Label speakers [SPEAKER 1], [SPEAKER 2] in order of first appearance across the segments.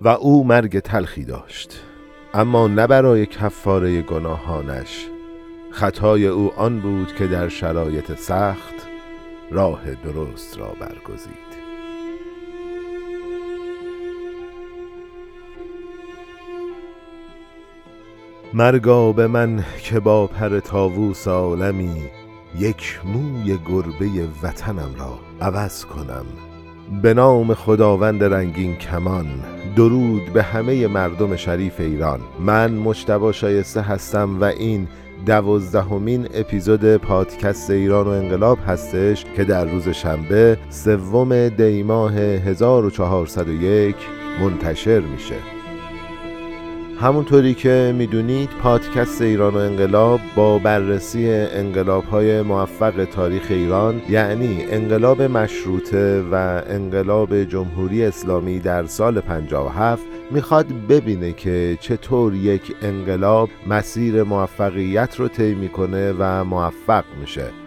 [SPEAKER 1] و او مرگ تلخی داشت. اما نه برای کفاره گناهانش خطای او آن بود که در شرایط سخت راه درست را برگزید. مرگا به من که با پر تاووس عالمی یک موی گربه وطنم را عوض کنم. به نام خداوند رنگین کمان درود به همه مردم شریف ایران. من مجتبا شایسته هستم و این دوازدهمین اپیزود پادکست ایران و انقلاب هستش که در روز شنبه سوم دیماه 1401 منتشر میشه. همونطوری که می‌دونید پادکست ایران و انقلاب با بررسی انقلاب های موفق تاریخ ایران یعنی انقلاب مشروطه و انقلاب جمهوری اسلامی در سال 57 می‌خواد ببینه که چطور یک انقلاب مسیر موفقیت رو طی می‌کنه و موفق میشه.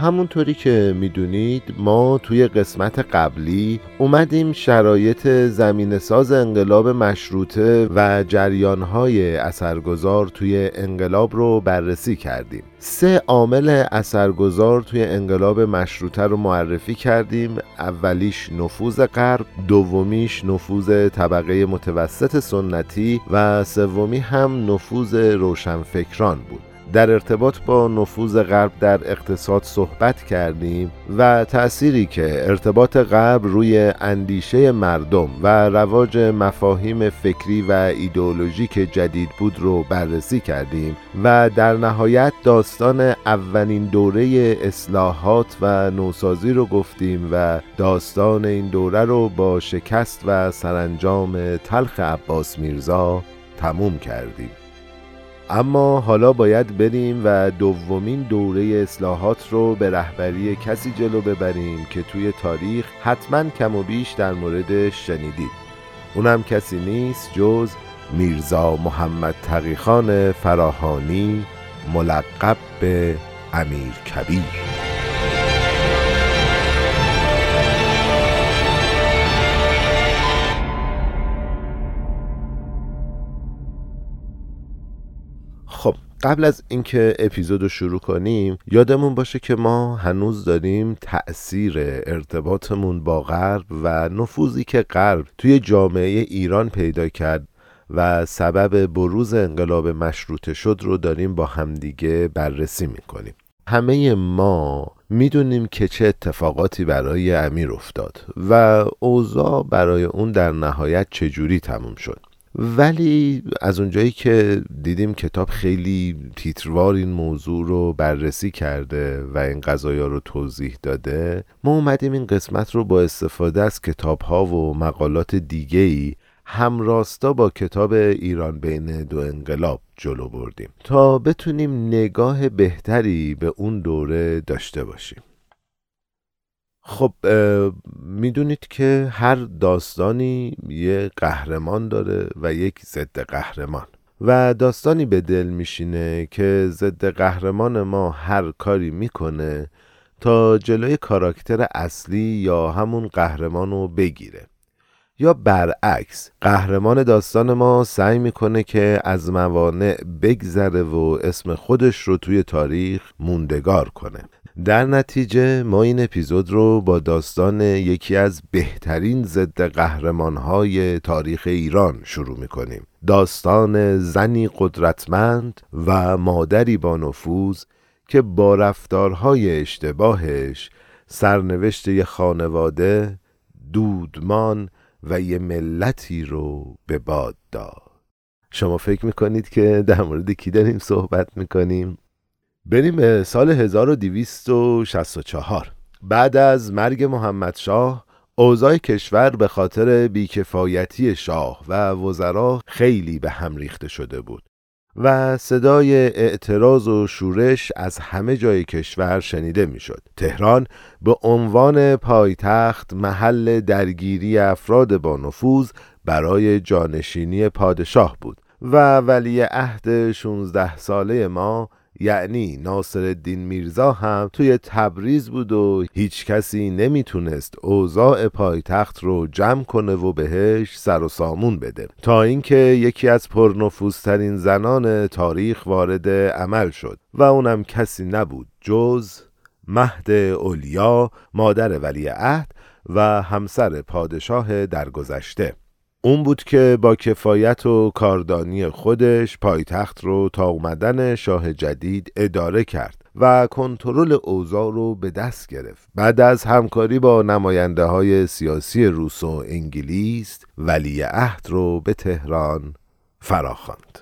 [SPEAKER 1] همونطوری که می‌دونید ما توی قسمت قبلی اومدیم شرایط زمین ساز انقلاب مشروطه و جریانهای اثرگذار توی انقلاب رو بررسی کردیم. سه عامل اثرگذار توی انقلاب مشروطه رو معرفی کردیم. اولیش نفوذ غرب دومیش نفوذ طبقه متوسط سنتی و سومی هم نفوذ روشنفکران بود. در ارتباط با نفوذ غرب در اقتصاد صحبت کردیم و تأثیری که ارتباط غرب روی اندیشه مردم و رواج مفاهیم فکری و ایدئولوژیک جدید بود رو بررسی کردیم و در نهایت داستان اولین دوره اصلاحات و نوسازی رو گفتیم و داستان این دوره رو با شکست و سرانجام تلخ عباس میرزا تموم کردیم. اما حالا باید بریم و دومین دوره اصلاحات رو به رهبری کسی جلو ببریم که توی تاریخ حتما کم و بیش در موردش شنیدید. اونم کسی نیست جز میرزا محمد تقیخان فراهانی ملقب به امیر کبیر. قبل از اینکه اپیزود رو شروع کنیم یادمون باشه که ما هنوز داریم تأثیر ارتباطمون با غرب و نفوذی که غرب توی جامعه ایران پیدا کرد و سبب بروز انقلاب مشروطه شد رو داریم با همدیگه بررسی می‌کنیم. همه ما می‌دونیم که چه اتفاقاتی برای امیر افتاد و اوضاع برای اون در نهایت چجوری تموم شد. ولی از اونجایی که دیدیم کتاب خیلی تیتروار این موضوع رو بررسی کرده و این قضایا رو توضیح داده ما اومدیم این قسمت رو با استفاده از کتاب ها و مقالات دیگه ای همراستا با کتاب ایران بین دو انقلاب جلو بردیم تا بتونیم نگاه بهتری به اون دوره داشته باشیم. خب می‌دونید که هر داستانی یه قهرمان داره و یک ضد قهرمان. و داستانی به دل میشینه که ضد قهرمان ما هر کاری می‌کنه تا جلوی کاراکتر اصلی یا همون قهرمان رو بگیره. یا برعکس قهرمان داستان ما سعی می‌کنه که از موانع بگذره و اسم خودش رو توی تاریخ موندگار کنه. در نتیجه ما این اپیزود رو با داستان یکی از بهترین ضد قهرمانهای تاریخ ایران شروع می‌کنیم داستان زنی قدرتمند و مادری با نفوذ که با رفتارهای اشتباهش سرنوشت یه خانواده دودمان و یه ملتی رو به باد داد شما فکر می‌کنید که در مورد کی داریم صحبت می‌کنیم؟ بریم به سال 1264 بعد از مرگ محمد شاه اوضاع کشور به خاطر بیکفایتی شاه و وزرا خیلی به هم ریخته شده بود و صدای اعتراض و شورش از همه جای کشور شنیده می‌شد. تهران به عنوان پایتخت محل درگیری افراد با نفوذ برای جانشینی پادشاه بود و ولی عهد 16 ساله ما یعنی ناصر الدین میرزا هم توی تبریز بود و هیچ کسی نمی‌تونست اوضاع پایتخت رو جمع کنه و بهش سر و سامون بده. تا اینکه یکی از پرنفوذترین زنان تاریخ وارد عمل شد و اونم کسی نبود جز مهد اولیا مادر ولی عهد و همسر پادشاه درگذشته. اون بود که با کفایت و کاردانی خودش پایتخت رو تا اومدن شاه جدید اداره کرد و کنترل اوضاع رو به دست گرفت. بعد از همکاری با نماینده های سیاسی روس و انگلیس ولی عهد رو به تهران فراخواند.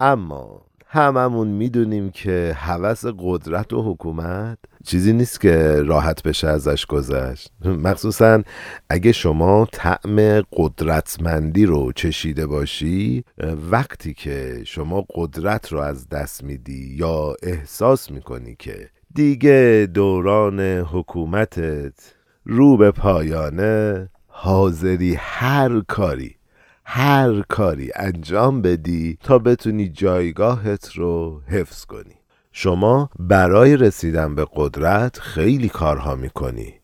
[SPEAKER 1] اما هممون می‌دونیم که هوس قدرت و حکومت چیزی نیست که راحت بشه ازش گذشت. مخصوصا اگه شما طعم قدرتمندی رو چشیده باشی وقتی که شما قدرت رو از دست میدی یا احساس می‌کنی که دیگه دوران حکومتت رو به پایانه حاضری هر کاری. هر کاری انجام بدی تا بتونی جایگاهت رو حفظ کنی. شما برای رسیدن به قدرت خیلی کارها می‌کنی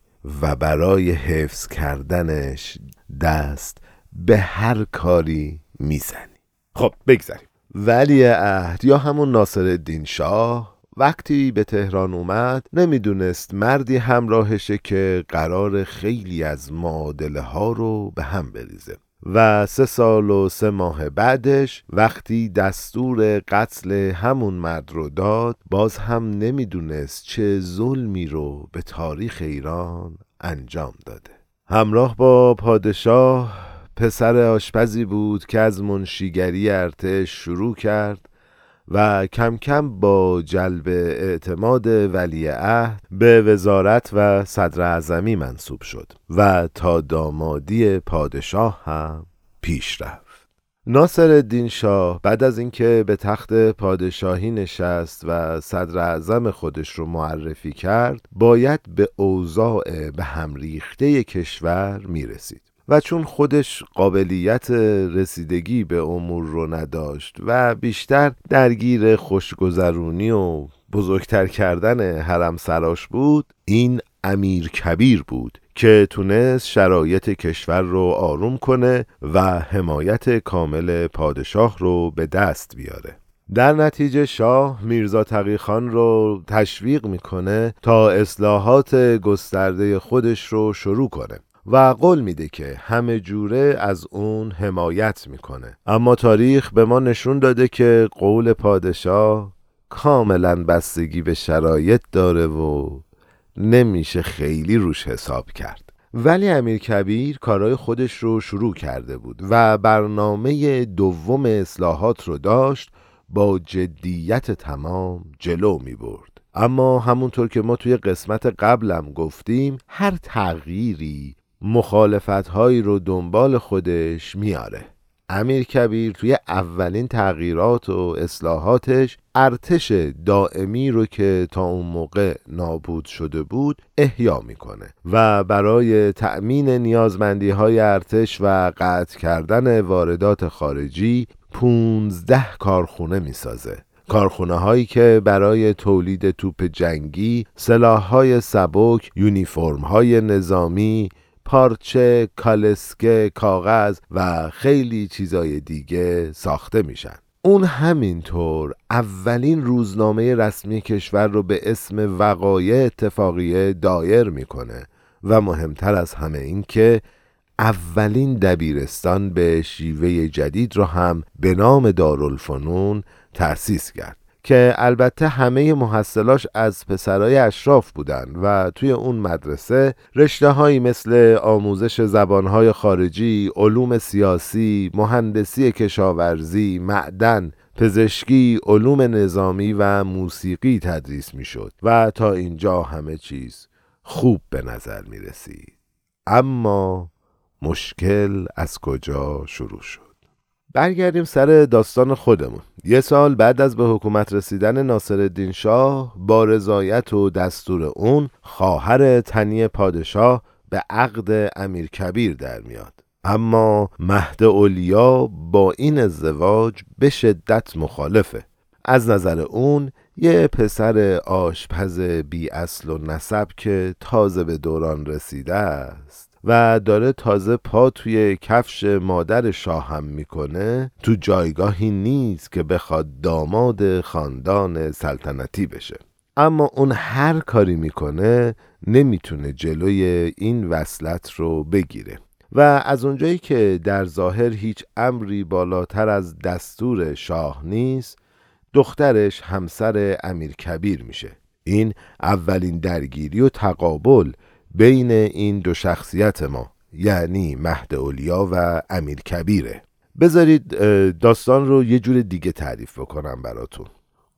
[SPEAKER 1] و برای حفظ کردنش دست به هر کاری می‌زنی. خب بگذاریم. ولی عهد یا همون ناصر الدین شاه وقتی به تهران اومد نمی‌دونست مردی همراهشه که قرار خیلی از معادله ها رو به هم بریزه. و سه سال و سه ماه بعدش وقتی دستور قتل همون مرد رو داد باز هم نمی‌دونست چه ظلمی رو به تاریخ ایران انجام داده. همراه با پادشاه پسر آشپزی بود که از منشیگری ارتش شروع کرد و کم کم با جلب اعتماد ولی عهد به وزارت و صدر اعظمی منصوب شد و تا دامادی پادشاه هم پیش رفت. ناصر الدین شاه بعد از اینکه به تخت پادشاهی نشست و صدر اعظم خودش رو معرفی کرد باید به اوضاع به هم ریخته کشور می‌رسید. و چون خودش قابلیت رسیدگی به امور رو نداشت و بیشتر درگیر خوشگذرونی و بزرگتر کردن حرم سراش بود این امیر کبیر بود که تونست شرایط کشور رو آروم کنه و حمایت کامل پادشاه رو به دست بیاره. در نتیجه شاه میرزا تقی خان رو تشویق می‌کنه تا اصلاحات گسترده خودش رو شروع کنه. و قول میده که همه جوره از اون حمایت می‌کنه. اما تاریخ به ما نشون داده که قول پادشاه کاملا بستگی به شرایط داره و نمیشه خیلی روش حساب کرد. ولی امیر کبیر کارای خودش رو شروع کرده بود و برنامه دوم اصلاحات رو داشت با جدیت تمام جلو می برد اما همونطور که ما توی قسمت قبلم گفتیم هر تغییری مخالفت هایی رو دنبال خودش میاره. امیر کبیر توی اولین تغییرات و اصلاحاتش ارتش دائمی رو که تا اون موقع نابود شده بود احیا می‌کنه و برای تأمین نیازمندی های ارتش و قطع کردن واردات خارجی 15 کارخونه می‌سازه. کارخونه هایی که برای تولید توپ جنگی، سلاح های سبک، یونیفرم های نظامی، پارچه، کالسکه، کاغذ و خیلی چیزای دیگه ساخته میشن. اون همینطور اولین روزنامه رسمی کشور رو به اسم وقایع اتفاقیه دایر می‌کنه و مهمتر از همه این که اولین دبیرستان به شیوه جدید رو هم به نام دارالفنون تأسیس کرد. که البته همه محصلاش از پسرای اشراف بودن و توی اون مدرسه رشته هایی مثل آموزش زبانهای خارجی، علوم سیاسی، مهندسی کشاورزی، معدن، پزشکی، علوم نظامی و موسیقی تدریس می‌شد و تا اینجا همه چیز خوب به نظر می رسید اما مشکل از کجا شروع شد؟ برگردیم سر داستان خودمون. یه سال بعد از به حکومت رسیدن ناصر شاه با رضایت و دستور اون خواهر تنی پادشاه به عقد امیر کبیر در میاد. اما مهد اولیا با این ازدواج به شدت مخالفه. از نظر اون یه پسر آشپز بی اصل و نسب که تازه به دوران رسیده است و داره تازه پا توی کفش مادر شاهم می‌کنه. تو جایگاهی نیست که بخواد داماد خاندان سلطنتی بشه. اما اون هر کاری می‌کنه نمی‌تونه جلوی این وصلت رو بگیره. و از اونجایی که در ظاهر هیچ امری بالاتر از دستور شاه نیست دخترش همسر امیر کبیر میشه. این اولین درگیری و تقابل بین این دو شخصیت ما یعنی مهد اولیا و امیر کبیره. بذارید داستان رو یه جور دیگه تعریف بکنم براتون.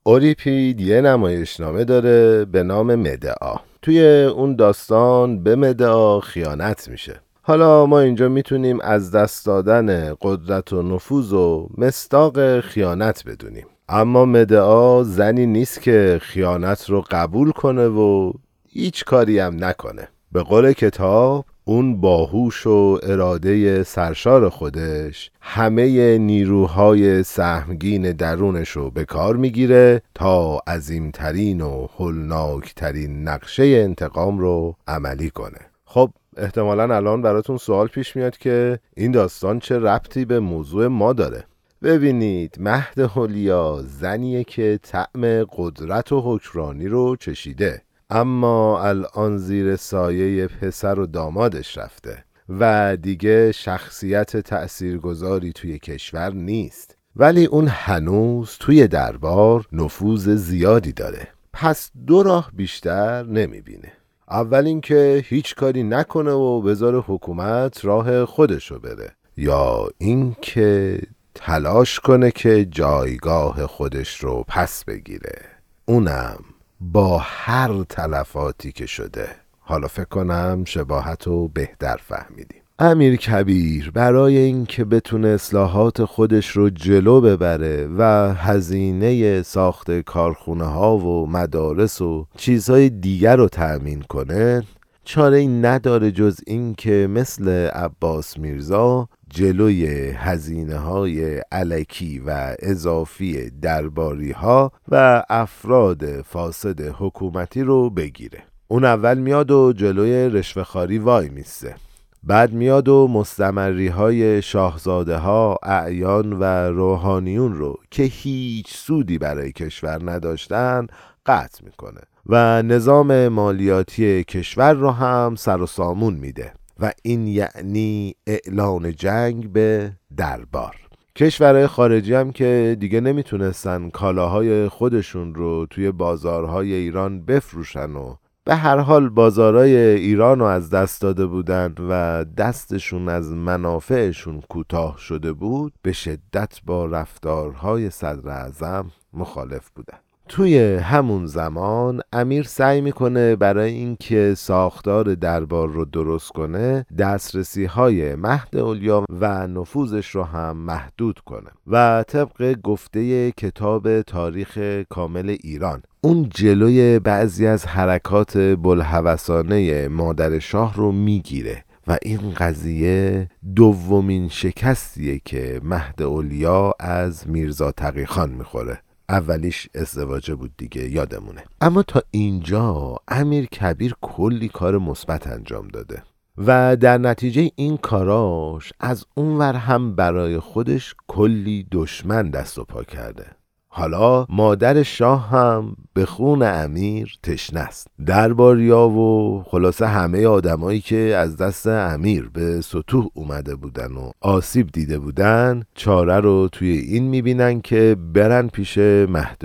[SPEAKER 1] اوریپید یه نمایشنامه داره به نام مدعا. توی اون داستان به مدعا خیانت میشه. حالا ما اینجا می‌تونیم از دست دادن قدرت و نفوذ و مستاق خیانت بدونیم. اما مدعا زنی نیست که خیانت رو قبول کنه و هیچ کاری هم نکنه. به قول کتاب اون باهوش و اراده سرشار خودش همه نیروهای سهمگین درونش رو به کار می‌گیره تا عظیمترین و هلناکترین نقشه انتقام رو عملی کنه. خب احتمالا الان براتون سوال پیش میاد که این داستان چه ربطی به موضوع ما داره؟ ببینید مهد هولیا زنیه که طعم قدرت و حکرانی رو چشیده. اما الان زیر سایه پسر و دامادش رفته و دیگه شخصیت تأثیرگذاری توی کشور نیست. ولی اون هنوز توی دربار نفوذ زیادی داره. پس دو راه بیشتر نمی‌بینه. اول اینکه هیچ کاری نکنه و بذار حکومت راه خودشو بره. یا اینکه تلاش کنه که جایگاه خودش رو پس بگیره. اونم با هر تلفاتی که شده. حالا فکر کنم شباهت رو بهتر فهمیدیم. امیر کبیر برای اینکه بتونه اصلاحات خودش رو جلو ببره و هزینه ساخت کارخونه ها و مدارس و چیزهای دیگر رو تأمین کنه چاره ای نداره جز اینکه مثل عباس میرزا جلوی هزینه های علکی و اضافی درباری ها و افراد فاسد حکومتی رو بگیره. اون اول میاد و جلوی رشوهخواری وای میسته بعد میاد و مستمری های شاهزاده ها اعیان و روحانیون رو که هیچ سودی برای کشور نداشتن قطع می‌کنه و نظام مالیاتی کشور رو هم سر و سامون میده. و این یعنی اعلان جنگ به دربار کشورهای خارجی هم که دیگه نمی‌تونستن کالاهای خودشون رو توی بازارهای ایران بفروشن و به هر حال بازارهای ایران رو از دست داده بودند و دستشون از منافعشون کوتاه شده بود به شدت با رفتارهای صدر اعظم مخالف بودند. توی همون زمان امیر سعی می‌کنه برای اینکه ساختار دربار رو درست کنه دسترسی های مهد اولیا و نفوذش رو هم محدود کنه و طبق گفته کتاب تاریخ کامل ایران. اون جلوی بعضی از حرکات بلحوثانه مادر شاه رو می‌گیره و این قضیه دومین شکستیه که مهد اولیا از میرزا تقیخان می‌خوره. اولیش ازدواجه بود دیگه یادمونه. اما تا اینجا امیر کبیر کلی کار مثبت انجام داده و در نتیجه این کاراش از اونور هم برای خودش کلی دشمن دست و پا کرده. حالا مادر شاه هم به خون امیر تشنه است درباریا و خلاصه همه آدمایی که از دست امیر به سطوح اومده بودن و آسیب دیده بودن چاره رو توی این می‌بینن که برن پیش مهد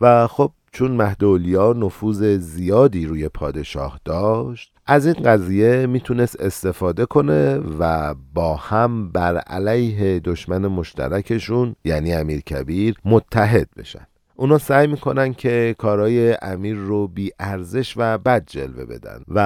[SPEAKER 1] و خب چون مهدولیا نفوذ زیادی روی پادشاه داشت از این قضیه می‌تونست استفاده کنه و با هم بر علیه دشمن مشترکشون یعنی امیر کبیر متحد بشن. اونا سعی می‌کنن که کارای امیر رو بی ارزش و بد جلوه بدن و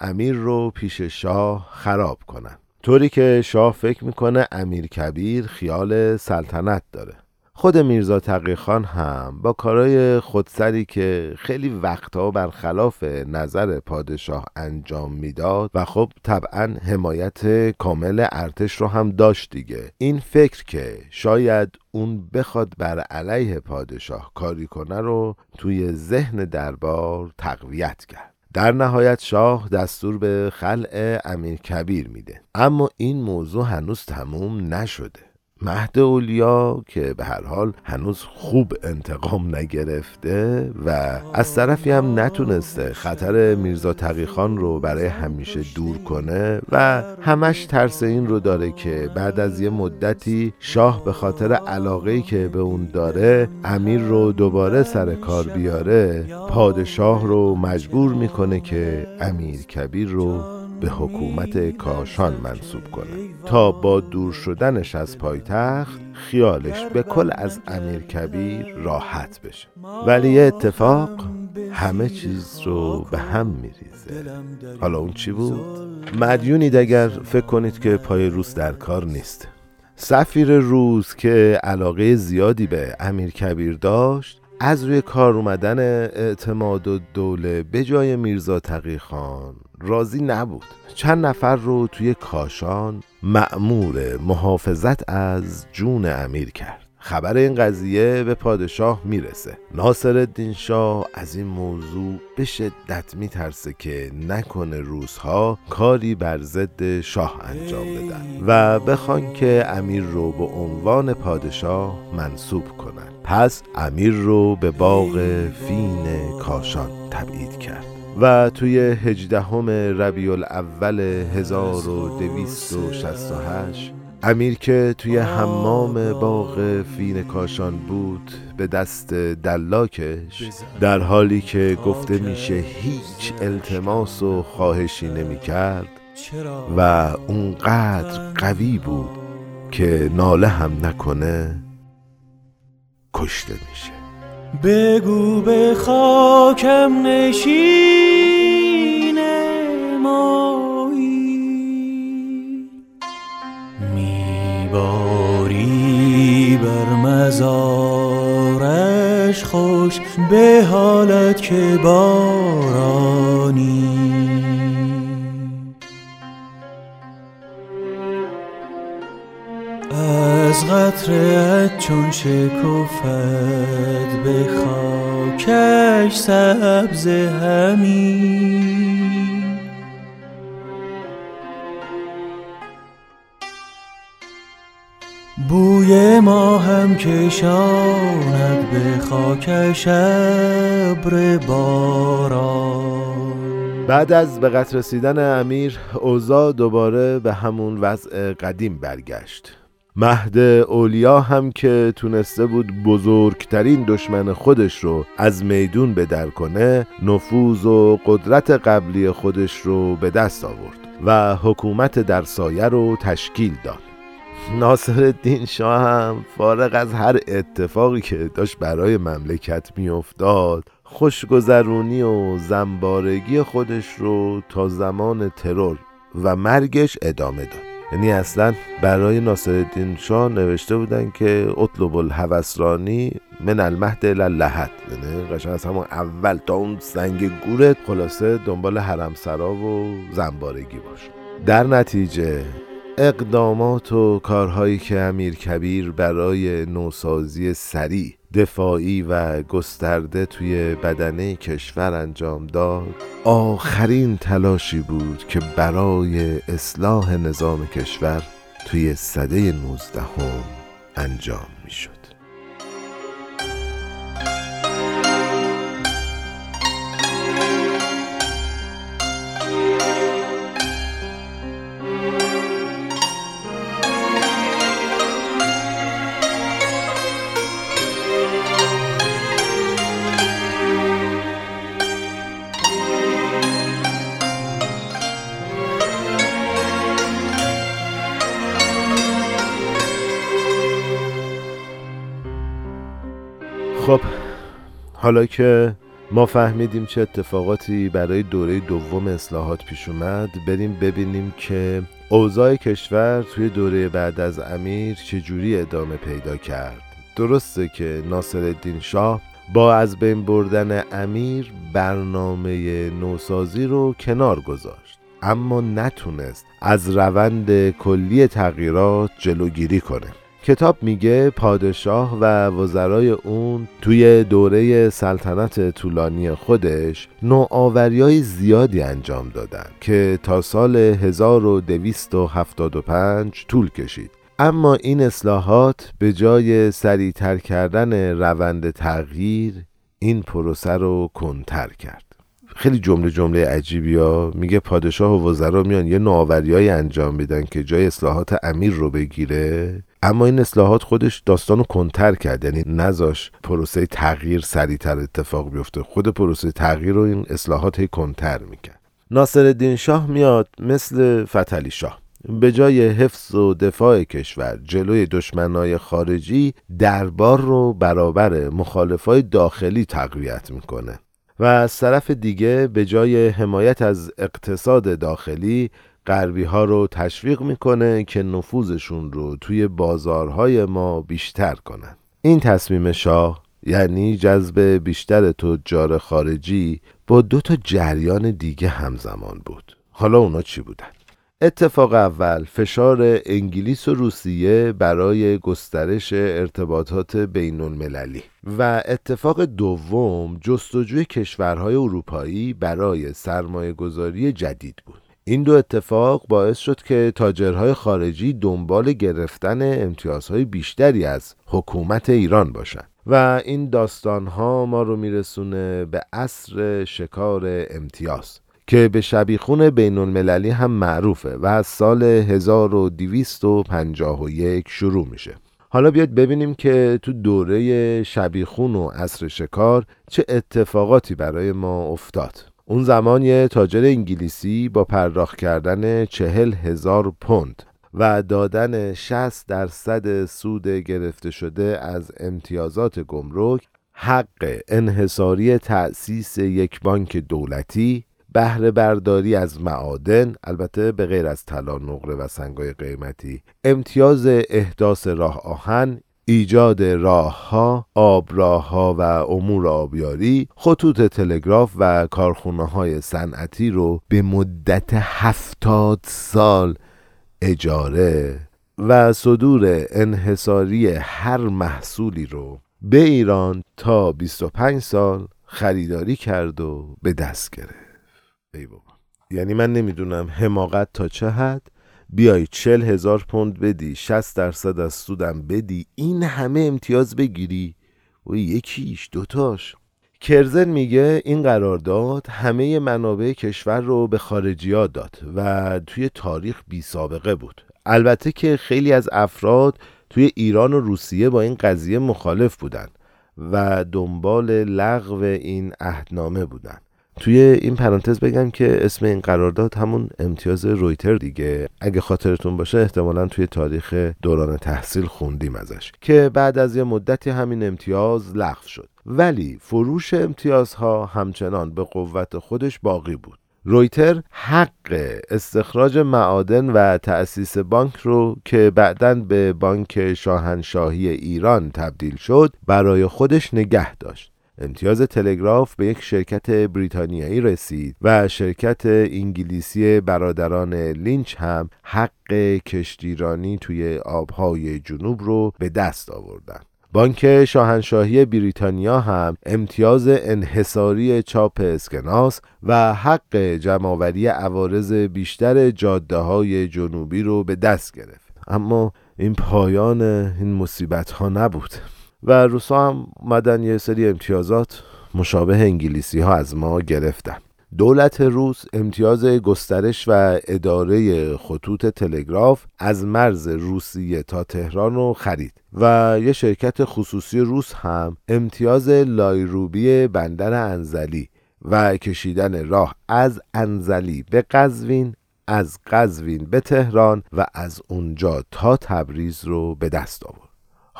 [SPEAKER 1] امیر رو پیش شاه خراب کنن. طوری که شاه فکر می‌کنه امیر کبیر خیال سلطنت داره. خود میرزا تقیخان هم با کارهای خودسری که خیلی وقتها برخلاف نظر پادشاه انجام می‌داد و خب طبعا حمایت کامل ارتش رو هم داشت دیگه. این فکر که شاید اون بخواد بر علیه پادشاه کاری کنه رو توی ذهن دربار تقویت کرد. در نهایت شاه دستور به خلع امیر کبیر میده. اما این موضوع هنوز تموم نشده. مهد اولیا که به هر حال هنوز خوب انتقام نگرفته و از طرفی هم نتونسته خطر میرزا تقیخان رو برای همیشه دور کنه و همش ترس این رو داره که بعد از یه مدتی شاه به خاطر علاقه که به اون داره امیر رو دوباره سر کار بیاره. پادشاه رو مجبور می‌کنه که امیر کبیر رو به حکومت کاشان منصوب کنه. تا با دور شدنش از پایتخت خیالش به کل از امیر کبیر راحت بشه. ولی یه اتفاق همه چیز رو به هم میریزه. حالا اون چی بود؟ مدیونید اگر فکر کنید که پای روس در کار نیست. سفیر روس که علاقه زیادی به امیر کبیر داشت از روی کار اومدن اعتماد و دوله به جای میرزا تقی خان راضی نبود. چند نفر رو توی کاشان مأمور محافظت از جون امیر کرد. خبر این قضیه به پادشاه می‌رسه. ناصر الدین شاه از این موضوع به شدت میترسه که نکنه روزها کاری بر ضد شاه انجام بدن و بخوان که امیر رو به عنوان پادشاه منصوب کنن. پس امیر رو به باغ فین کاشان تبعید کرد. و توی هجدهم ربیع الاول 1268 امیر که توی حمام باغ فین کاشان بود به دست دلاکش در حالی که گفته میشه هیچ التماس و خواهشی نمی کرد و اونقدر قوی بود که ناله هم نکنه کشته میشه.
[SPEAKER 2] بگو به خاکم نشین مایی. میباری بر مزارش خوش به حالت که بارانی. از قطره چون شکفت به خاکش سبز همی بوی ما هم کشاند به خاکش ابر باران.
[SPEAKER 1] بعد از به قتل رسیدن امیر اوضاع دوباره به همون وضع قدیم برگشت. مهد اولیا هم که تونسته بود بزرگترین دشمن خودش رو از میدون بدر کنه نفوذ و قدرت قبلی خودش رو به دست آورد و حکومت در سایه رو تشکیل داد. ناصر الدین شاه هم فارغ از هر اتفاقی که داشت برای مملکت میافتاد خوشگذرونی و زنبارگی خودش رو تا زمان ترور و مرگش ادامه داد. یعنی اصلا برای ناصرالدین شاه نوشته بودن که اطلب الهوسرانی من المهد لحد یعنی قشنگ از همون اول تا اون سنگ گورت خلاصه دنبال حرمسرا و زنبارگی باش. در نتیجه اقدامات و کارهایی که امیر کبیر برای نوسازی سریع دفاعی و گسترده توی بدنه کشور انجام داد آخرین تلاشی بود که برای اصلاح نظام کشور توی صده نوزدهم انجام می‌شد. خب حالا که ما فهمیدیم چه اتفاقاتی برای دوره دوم اصلاحات پیش اومد بریم ببینیم که اوضاع کشور توی دوره بعد از امیر چجوری ادامه پیدا کرد. درسته که ناصرالدین شاه با از بین بردن امیر برنامه نوسازی رو کنار گذاشت اما نتونست از روند کلی تغییرات جلوگیری کنه. کتاب میگه پادشاه و وزرای اون توی دوره سلطنت طولانی خودش نوآوری‌های زیادی انجام دادن که تا سال 1275 طول کشید. اما این اصلاحات به جای سریعتر کردن روند تغییر این پروسه رو کنتر کرد. خیلی جمله جمله عجیبی ها. میگه پادشاه و وزرا میان یه نوآوریایی انجام میدن که جای اصلاحات امیر رو بگیره. اما این اصلاحات خودش داستان رو کنتر کرد. یعنی نذاش پروسه تغییر سریعتر اتفاق بیفته. خود پروسه تغییر رو این اصلاحات هی کنتر می‌کرد. ناصر شاه میاد مثل فتلی شاه. به جای حفظ و دفاع کشور جلوی دشمنای خارجی دربار رو برابر مخالفای داخلی تقویت می‌کنه. و از طرف دیگه به جای حمایت از اقتصاد داخلی غربی ها رو تشویق می‌کنه که نفوذشون رو توی بازارهای ما بیشتر کنن. این تصمیم شاه یعنی جذب بیشتر تجار خارجی با دو تا جریان دیگه همزمان بود. حالا اونا چی بودن؟ اتفاق اول فشار انگلیس و روسیه برای گسترش ارتباطات بین المللی و اتفاق دوم جستجوی کشورهای اروپایی برای سرمایه گذاری جدید بود. این دو اتفاق باعث شد که تاجرهای خارجی دنبال گرفتن امتیازهای بیشتری از حکومت ایران باشند و این داستانها ما رو میرسونه به عصر شکار امتیاز که به شبیخون بین المللی هم معروفه و از سال 1251 شروع میشه. حالا بیاید ببینیم که تو دوره شبیخون و عصر شکار چه اتفاقاتی برای ما افتاد. اون زمان یه تاجر انگلیسی با پرداخت کردن چهل هزار پوند و دادن 60 درصد سود گرفته شده از امتیازات گمرک حق انحصاری تأسیس یک بانک دولتی بهره برداری از معادن البته به غیر از طلا نقره و سنگای قیمتی امتیاز احداث راه آهن ایجاد راه ها، آب ها و امور آبیاری، خطوط تلگراف و کارخونه های صنعتی رو به مدت هفتاد سال اجاره و صدور انحصاری هر محصولی رو به ایران تا 25 سال خریداری کرد و به دست گرفت. ای بابا. یعنی من نمی‌دونم حماقت تا چه حد. بیای چل هزار پوند بدی 60 درصد از سودم بدی این همه امتیاز بگیری. و یکیش دوتاش. کرزن میگه این قرارداد همه منابع کشور رو به ها داد و توی تاریخ بی سابقه بود. البته که خیلی از افراد توی ایران و روسیه با این قضیه مخالف بودن و دنبال لغو این عهدنامه بودن. توی این پرانتز بگم که اسم این قرارداد همون امتیاز رویتر دیگه. اگه خاطرتون باشه احتمالا توی تاریخ دوران تحصیل خوندیم ازش که بعد از یه مدتی همین امتیاز لغو شد. ولی فروش امتیازها همچنان به قوت خودش باقی بود. رویتر حق استخراج معادن و تأسیس بانک رو که بعدا به بانک شاهنشاهی ایران تبدیل شد برای خودش نگه داشت. امتیاز تلگراف به یک شرکت بریتانیایی رسید و شرکت انگلیسی برادران لینچ هم حق کشتیرانی توی آبهای جنوب رو به دست آوردن. بانک شاهنشاهی بریتانیا هم امتیاز انحصاری چاپ اسکناس و حق جمعآوری عوارض بیشتر جاده های جنوبی رو به دست گرفت. اما این پایان این مصیبت ها نبود. و روسا هم مدن یه سری امتیازات مشابه انگلیسی ها از ما گرفتن. دولت روس امتیاز گسترش و اداره خطوط تلگراف از مرز روسیه تا تهران رو خرید و یه شرکت خصوصی روس هم امتیاز لایروبی بندر انزلی و کشیدن راه از انزلی به قزوین از قزوین به تهران و از اونجا تا تبریز رو به دست آورد.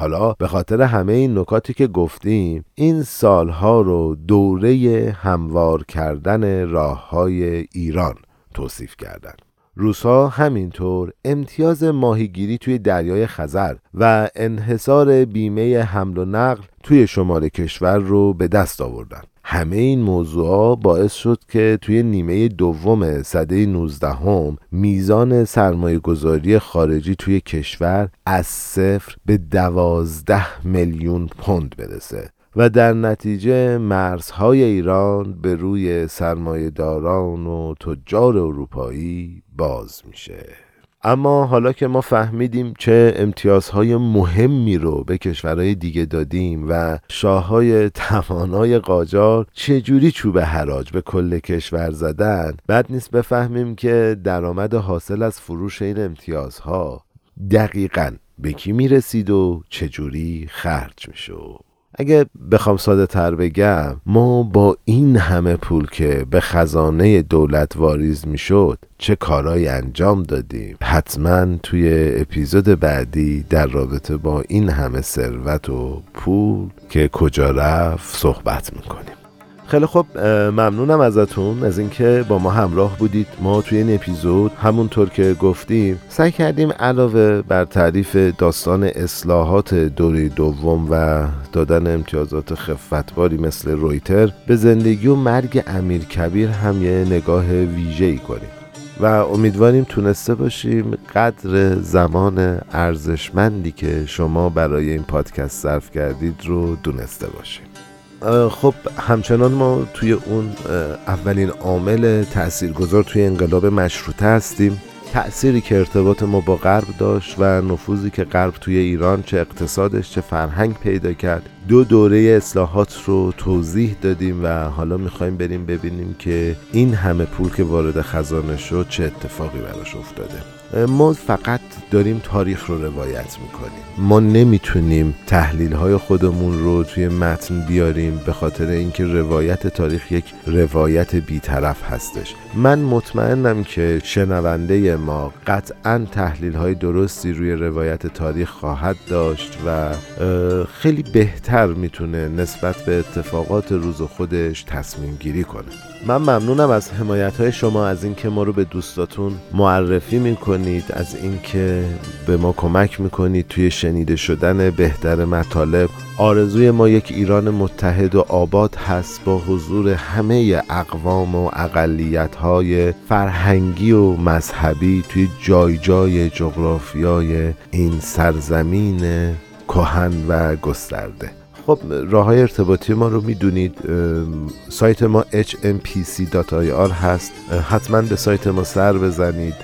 [SPEAKER 1] حالا به خاطر همه این نکاتی که گفتیم این سالها رو دوره هموار کردن راه های ایران توصیف کردن. روسا همینطور امتیاز ماهیگیری توی دریای خزر و انحصار بیمه حمل و نقل توی شمال کشور رو به دست آوردن. همه این موضوع باعث شد که توی نیمه دوم صده 19 هم میزان سرمایه گذاری خارجی توی کشور از صفر به دوازده میلیون پوند برسه و در نتیجه مرزهای ایران به روی سرمایهداران و تجار اروپایی باز میشه. اما حالا که ما فهمیدیم چه امتیازهای مهمی رو به کشورهای دیگه دادیم و شاههای توانای قاجار چجوری چوب حراج به کل کشور زدن بعد نیست بفهمیم که درآمد حاصل از فروش این امتیازها دقیقا به کی می‌رسید و چجوری خرج میشه اگه بخوام ساده تر بگم ما با این همه پول که به خزانه دولت واریز می‌شد چه کارایی انجام دادیم؟ حتما توی اپیزود بعدی در رابطه با این همه ثروت و پول که کجا رفت صحبت می‌کنیم. خیلی خب ممنونم ازتون از اینکه با ما همراه بودید. ما توی این اپیزود همونطور که گفتیم سعی کردیم علاوه بر تعریف داستان اصلاحات دوره دوم و دادن امتیازات خفتباری مثل رویتر به زندگی و مرگ امیر کبیر هم یه نگاه ویژه‌ای کنیم. و امیدواریم تونسته باشیم قدر زمان ارزشمندی که شما برای این پادکست صرف کردید رو دونسته باشیم. خب همچنان ما توی اون اولین عامل تاثیرگذار توی انقلاب مشروطه هستیم. تأثیری که ارتباط ما با غرب داشت و نفوذی که غرب توی ایران چه اقتصادش چه فرهنگ پیدا کرد. دو دوره اصلاحات رو توضیح دادیم و حالا می‌خوایم بریم ببینیم که این همه پول که وارد خزانه شد چه اتفاقی براش افتاده. ما فقط داریم تاریخ رو روایت می‌کنیم. ما نمی‌تونیم تحلیل های خودمون رو توی متن بیاریم به خاطر اینکه روایت تاریخ یک روایت بیطرف هستش. من مطمئنم که شنونده ما قطعا تحلیل های درستی روی روایت تاریخ خواهد داشت و خیلی بهتر می‌تونه نسبت به اتفاقات روز خودش تصمیم گیری کنه. من ممنونم از حمایت های شما از اینکه ما رو به دوستاتون معرفی می‌کنید از اینکه به ما کمک می‌کنید توی شنیده شدن بهتر مطالب آرزوی ما یک ایران متحد و آباد هست با حضور همه اقوام و اقلیت های فرهنگی و مذهبی توی جای جای جغرافیای این سرزمین کهن و گسترده. خب راه های ارتباطی ما رو می‌دونید سایت ما hmpc.ir هست. حتما به سایت ما سر بزنید.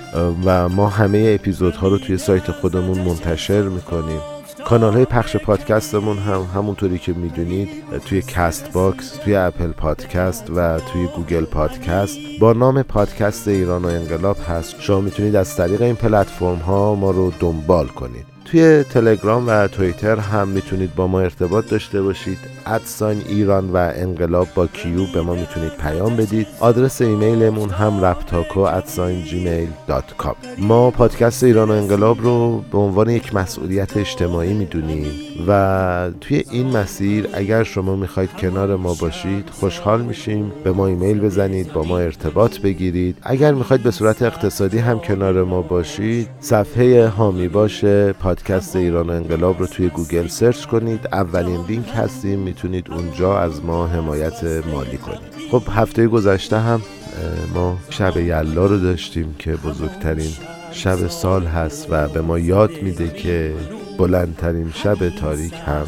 [SPEAKER 1] و ما همه اپیزودها رو توی سایت خودمون منتشر می‌کنیم. کانال های پخش پادکستمون هم همونطوری که می‌دونید توی Castbox توی Apple Podcast و توی Google Podcast. با نام پادکست ایران و انقلاب هست. شما می‌تونید از طریق این پلتفرم ها ما رو دنبال کنید. توی تلگرام و توییتر هم می‌تونید با ما ارتباط داشته باشید. at sign ایران و انقلاب با Q به ما می‌تونید پیام بدید. آدرس ایمیلمون هم رپتاکو at sign Gmail dot com. ما پادکست ایران و انقلاب رو به عنوان یک مسئولیت اجتماعی می‌دونیم و توی این مسیر اگر شما می‌خواید کنار ما باشید خوشحال میشیم. به ما ایمیل بزنید با ما ارتباط بگیرید. اگر می‌خواید به صورت اقتصادی هم کنار ما باشید صفحه حامی باش پادکست ایران انقلاب رو توی گوگل سرچ کنید. اولین لینک هستیم می‌تونید اونجا از ما حمایت مالی کنید. خب هفته گذشته هم ما شب یلدا رو داشتیم که بزرگترین شب سال هست و به ما یاد میده که بلندترین شب تاریک هم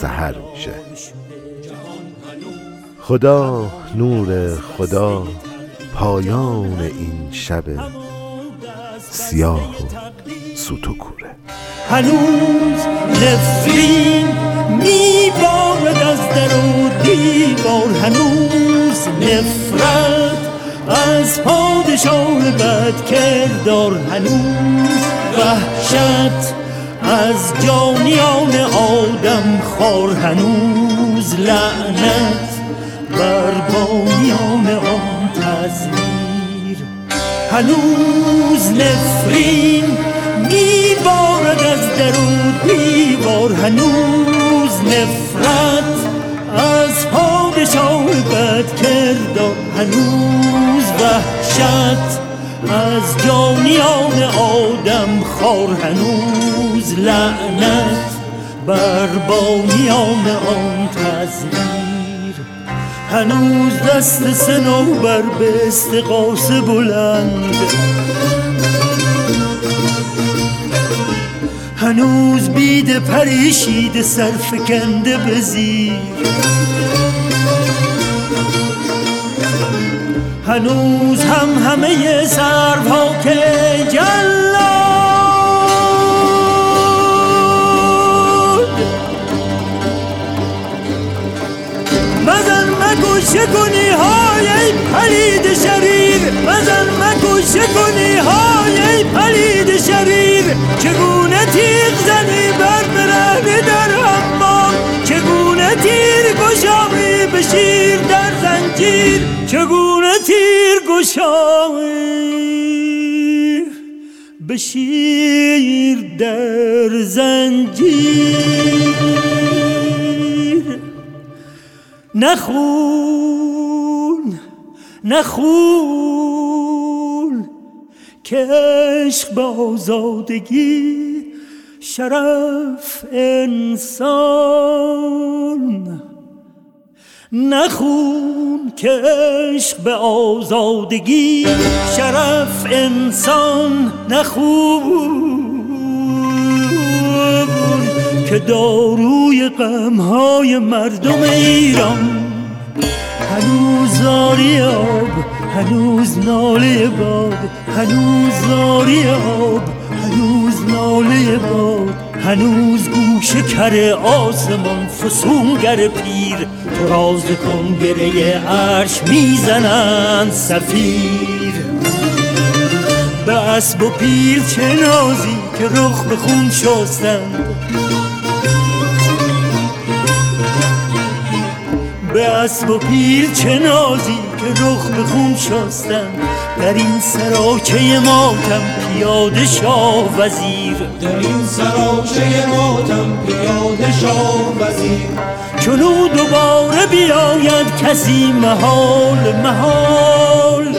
[SPEAKER 1] سحر میشه. خدا نور خدا پایان این شب سیاه و
[SPEAKER 2] هنوز نفرین میبارد از در و دیوار. هنوز نفرت از پادشاه بد کردار. هنوز وحشت از جانیان آدم خار هنوز لعنت بر بانیان آن تزمیر هنوز نفرین میبارد از درود دیوار هنوز نفرت از پادشاه بد کردار هنوز وحشت از جانیان آدم خار هنوز لعنت بر بانیان آن تزویر. هنوز دست سنوبر به استقاس بلند هنوز بید پریشید سرفکنده به زیر. هنوز هم همه سرها که جلاد. مزن مگو شکنی های پلید شریر. مزن مگو شکنی های پلید شریر. چگونه زنی بر برهنی در حمام؟ چگونه تیر گشایی به شیر در زنجیر؟ چگونه تیر گشایی به شیر در زنجیر؟ نخون نخون که عشق به آزادگی شرف انسان. نخون که عشق به آزادگی شرف انسان نخون که داروی غمهای مردم ایران. هنوز زاری آب هنوز ناله باد هنوز زاری آب. هنوز ناله باد هنوز گوش کر آسمان فسونگر پیر. تو راز کن گره عرش می‌زنند سفیر. به اسب و پیر چه نازی که رخ به خون شستند. به اسب و پیر چه نازی که رخ به خون شستن در این سراچه ماتم پیاده شاه وزیر.
[SPEAKER 3] در این سراچه ماتم پیاده شاه وزیر.
[SPEAKER 2] چونو دوباره بیاید کسی محال محال.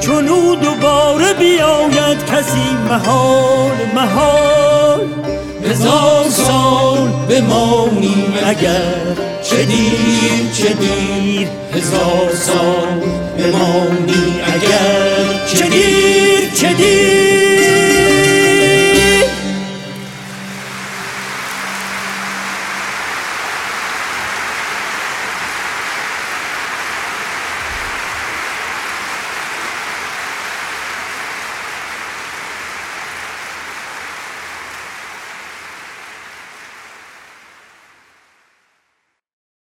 [SPEAKER 2] چونو دوباره بیاید کسی محال محال.
[SPEAKER 3] هزار سال بمانیم اگر چه دیر چه دیر. هزار سال بمانیم اگر چه دیر چه دیر.